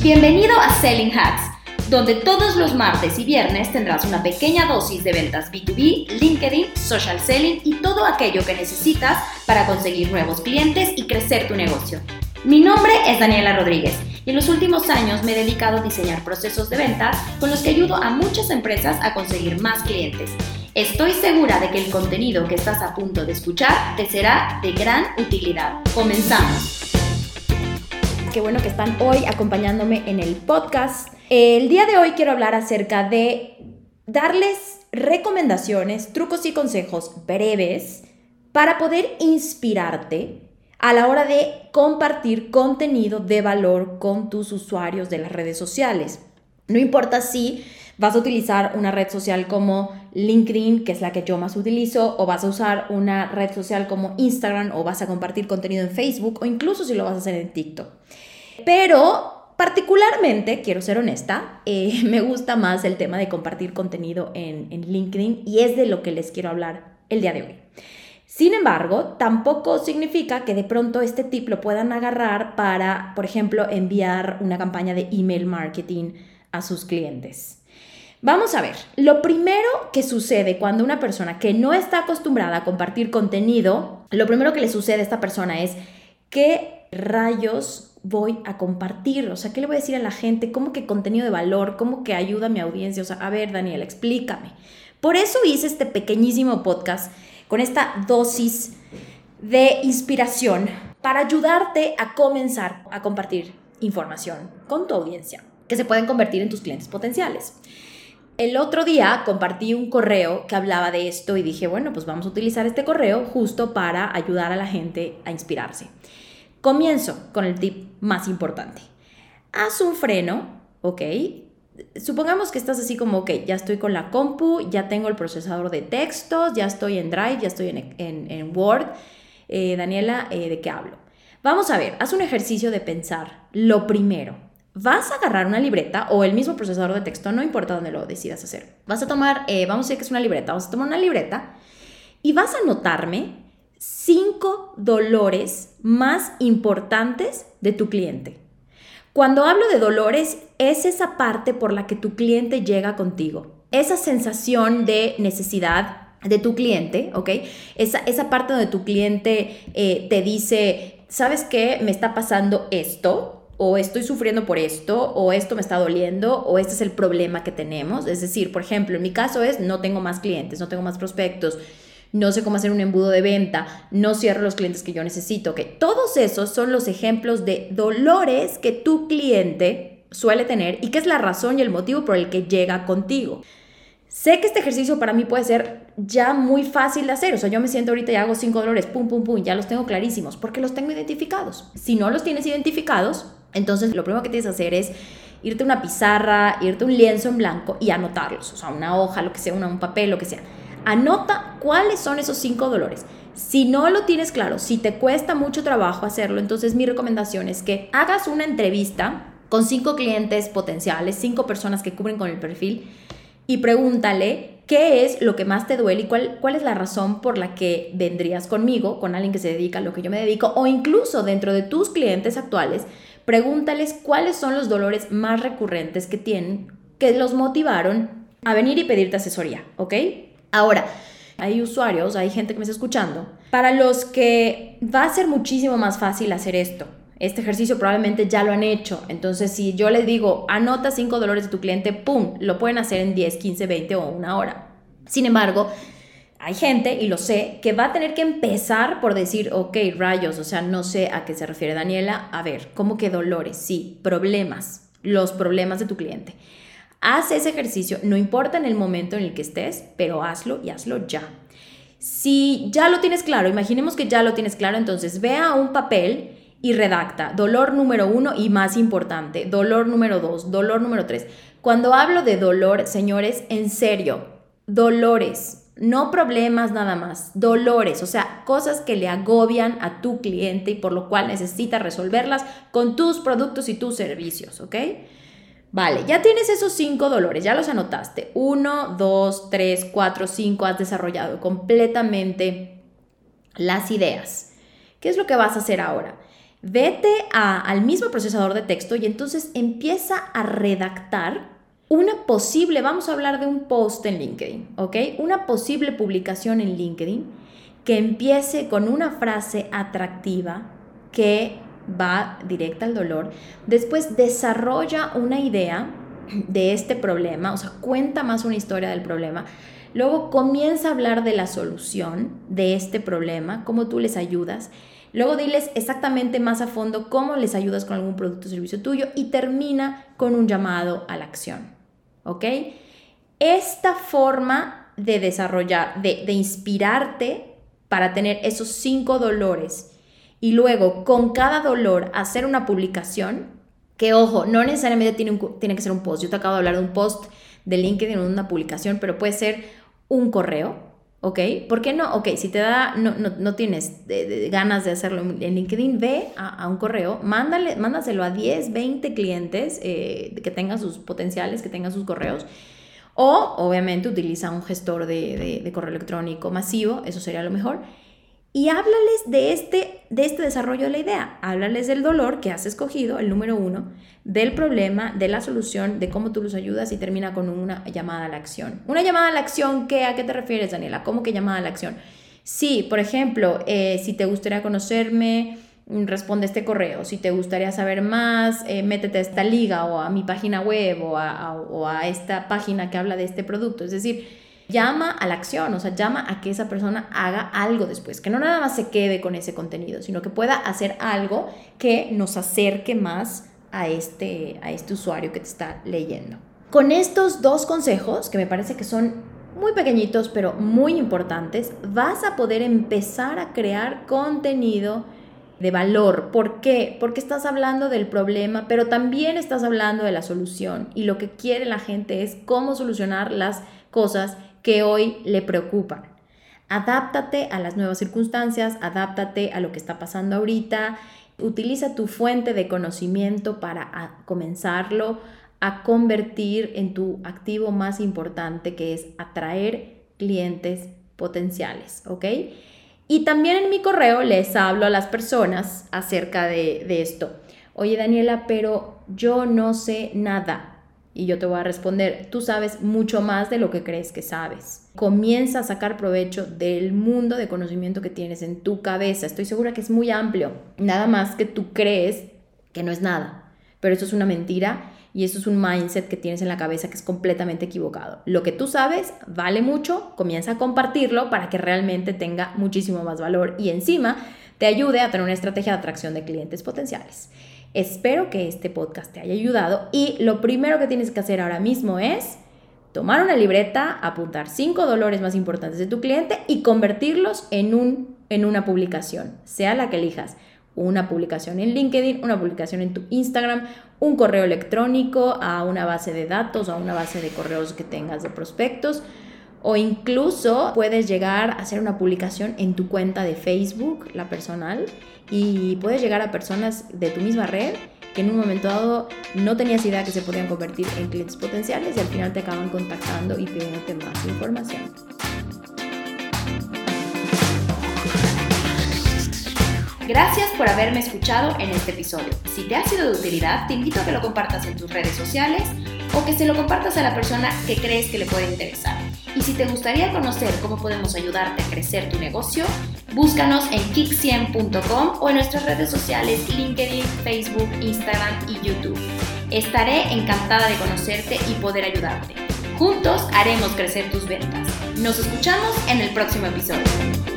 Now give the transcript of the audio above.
Bienvenido a Selling Hacks, donde todos los martes y viernes tendrás una pequeña dosis de ventas B2B, LinkedIn, social selling y todo aquello que necesitas para conseguir nuevos clientes y crecer tu negocio. Mi nombre es Daniela Rodríguez y en los últimos años me he dedicado a diseñar procesos de ventas con los que ayudo a muchas empresas a conseguir más clientes. Estoy segura de que el contenido que estás a punto de escuchar te será de gran utilidad. Comenzamos. Qué bueno que están hoy acompañándome en el podcast. El día de hoy quiero hablar acerca de darles recomendaciones, trucos y consejos breves para poder inspirarte a la hora de compartir contenido de valor con tus usuarios de las redes sociales. No importa si vas a utilizar una red social como LinkedIn, que es la que yo más utilizo, o vas a usar una red social como Instagram, o vas a compartir contenido en Facebook, o incluso si lo vas a hacer en TikTok. Pero particularmente, quiero ser honesta, eh, me gusta más el tema de compartir contenido en, en LinkedIn y es de lo que les quiero hablar el día de hoy. Sin embargo, tampoco significa que de pronto este tip lo puedan agarrar para, por ejemplo, enviar una campaña de email marketing a sus clientes. Vamos a ver, lo primero que sucede cuando una persona que no está acostumbrada a compartir contenido, lo primero que le sucede a esta persona es, ¿qué rayos voy a compartir? O sea, ¿qué le voy a decir a la gente? ¿Cómo que contenido de valor? ¿Cómo que ayuda a mi audiencia? O sea, a ver, Daniela, explícame. Por eso hice este pequeñísimo podcast con esta dosis de inspiración para ayudarte a comenzar a compartir información con tu audiencia, que se pueden convertir en tus clientes potenciales. El otro día compartí un correo que hablaba de esto y dije, bueno, pues vamos a utilizar este correo justo para ayudar a la gente a inspirarse. Comienzo con el tip más importante. Haz un freno, ¿ok? Supongamos que estás así como, ok, ya estoy con la compu, ya tengo el procesador de textos, ya estoy en Drive, ya estoy en, Word. Eh, Daniela, eh, ¿de qué hablo? Vamos a ver, haz un ejercicio de pensar lo primero vas a agarrar una libreta o el mismo procesador de texto, no importa dónde lo decidas hacer. Vas a tomar, eh, vamos a decir que es una libreta, vas a tomar una libreta y vas a anotarme cinco dolores más importantes de tu cliente. Cuando hablo de dolores, es esa parte por la que tu cliente llega contigo. Esa sensación de necesidad de tu cliente, ¿ok? Esa, esa parte donde tu cliente eh, te dice, ¿sabes qué? Me está pasando esto, o estoy sufriendo por esto, o esto me está doliendo, o este es el problema que tenemos. Es decir, por ejemplo, en mi caso es no tengo más clientes, no tengo más prospectos, no sé cómo hacer un embudo de venta, no cierro los clientes que yo necesito. Todos esos son los ejemplos de dolores que tu cliente suele tener y que es la razón y el motivo por el que llega contigo. Sé que este ejercicio para mí puede ser ya muy fácil de hacer. O sea, yo me siento ahorita y hago cinco dolores, pum, pum, pum, ya los tengo clarísimos, porque los tengo identificados. Si no los tienes identificados, entonces, lo primero que tienes que hacer es irte a una pizarra, irte a un lienzo en blanco y anotarlos, o sea, una hoja, lo que sea, un papel, lo que sea. Anota cuáles son esos cinco dolores. Si no lo tienes claro, si te cuesta mucho trabajo hacerlo, entonces mi recomendación es que hagas una entrevista con cinco clientes potenciales, cinco personas que cubren con el perfil y pregúntale qué es lo que más te duele y cuál, cuál es la razón por la que vendrías conmigo, con alguien que se dedica a lo que yo me dedico, o incluso dentro de tus clientes actuales, pregúntales cuáles son los dolores más recurrentes que tienen que los motivaron a venir y pedirte asesoría, ¿ok? Ahora, hay usuarios, hay gente que me está escuchando, para los que va a ser muchísimo más fácil hacer esto. Este ejercicio probablemente ya lo han hecho. Entonces, si yo les digo, anota cinco dolores de tu cliente, ¡pum! Lo pueden hacer en 10, 15, 20 o una hora. Sin embargo, hay gente, y lo sé, que va a tener que empezar por decir, ok, rayos, o sea, no sé a qué se refiere Daniela. A ver, ¿cómo que dolores? Sí, problemas, los problemas de tu cliente. Haz ese ejercicio, no importa en el momento en el que estés, pero hazlo y hazlo ya. Si ya lo tienes claro, imaginemos que ya lo tienes claro, entonces ve a un papel y redacta dolor número uno y más importante, dolor número dos, dolor número tres. Cuando hablo de dolor, señores, en serio, dolores, no problemas nada más, dolores, o sea, cosas que le agobian a tu cliente y por lo cual necesitas resolverlas con tus productos y tus servicios, ¿ok? Vale, ya tienes esos cinco dolores, ya los anotaste. Uno, dos, tres, cuatro, cinco, has desarrollado completamente las ideas. ¿Qué es lo que vas a hacer ahora? vete al mismo procesador de texto y entonces empieza a redactar una posible, vamos a hablar de un post en LinkedIn, ¿ok? Una posible publicación en LinkedIn que empiece con una frase atractiva que va directa al dolor. Después desarrolla una idea de este problema, o sea, cuenta más una historia del problema. Luego comienza a hablar de la solución de este problema, cómo tú les ayudas. Luego diles exactamente más a fondo cómo les ayudas con algún producto o servicio tuyo y termina con un llamado a la acción. ¿Ok? Esta forma de desarrollar, de, de inspirarte para tener esos cinco dolores y luego con cada dolor hacer una publicación, que ojo, no necesariamente tiene, tiene que ser un post. Yo te acabo de hablar de un post de LinkedIn, una publicación, pero puede ser un correo, ¿ok? ¿Por qué no? Ok, si te da, no, no, tienes ganas de hacerlo en LinkedIn, ve a, un correo, mándale, mándaselo a 10, 20 clientes eh, que tengan sus potenciales, que tengan sus correos. O obviamente utiliza un gestor de, de correo electrónico masivo, eso sería lo mejor y háblales de este, de este desarrollo de la idea. Háblales del dolor que has escogido, el número uno, del problema, de la solución, de cómo tú los ayudas y termina con una llamada a la acción. Una llamada a la acción, ¿qué, ¿a qué te refieres, Daniela? ¿Cómo que llamada a la acción? Sí, por ejemplo, eh, si te gustaría conocerme, mm, responde este correo. Si te gustaría saber más, eh, métete a esta liga o a mi página web o o a esta página que habla de este producto. Es decir, llama a la acción, o sea, llama a que esa persona haga algo después, que no nada más se quede con ese contenido, sino que pueda hacer algo que nos acerque más a este, a este usuario que te está leyendo. Con estos dos consejos, que me parece que son muy pequeñitos pero muy importantes, vas a poder empezar a crear contenido de valor. ¿Por qué? Porque estás hablando del problema, pero también estás hablando de la solución. Y lo que quiere la gente es cómo solucionar las cosas que hoy le preocupan. Adáptate a las nuevas circunstancias, adáptate a lo que está pasando ahorita, utiliza tu fuente de conocimiento para comenzarlo a convertir en tu activo más importante que es atraer clientes potenciales, ¿ok? Y también en mi correo les hablo a las personas acerca de, de esto. Oye Daniela, pero yo no sé nada. Y yo te voy a responder, tú sabes mucho más de lo que crees que sabes. Comienza a sacar provecho del mundo de conocimiento que tienes en tu cabeza. Estoy segura que es muy amplio. Nada más que tú crees que no es nada. Pero eso es una mentira y eso es un mindset que tienes en la cabeza que es completamente equivocado. Lo que tú sabes vale mucho, comienza a compartirlo para que realmente tenga muchísimo más valor y encima te ayude a tener una estrategia de atracción de clientes potenciales. Espero que este podcast te haya ayudado y lo primero que tienes que hacer ahora mismo es tomar una libreta, apuntar cinco dolores más importantes de tu cliente y convertirlos en, un, en una publicación, sea la que elijas. Una publicación en LinkedIn, una publicación en tu Instagram, un correo electrónico a una base de datos, a una base de correos que tengas de prospectos o incluso puedes llegar a hacer una publicación en tu cuenta de Facebook, la personal, y puedes llegar a personas de tu misma red que en un momento dado no tenías idea que se podían convertir en clientes potenciales y al final te acaban contactando y pidiéndote más información. Gracias por haberme escuchado en este episodio. Si te ha sido de utilidad, te invito a que lo compartas en tus redes sociales o que se lo compartas a la persona que crees que le puede interesar. Y si te gustaría conocer cómo podemos ayudarte a crecer tu negocio, búscanos en kick100.com o en nuestras redes sociales LinkedIn, Facebook, Instagram y YouTube. Estaré encantada de conocerte y poder ayudarte. Juntos haremos crecer tus ventas. Nos escuchamos en el próximo episodio.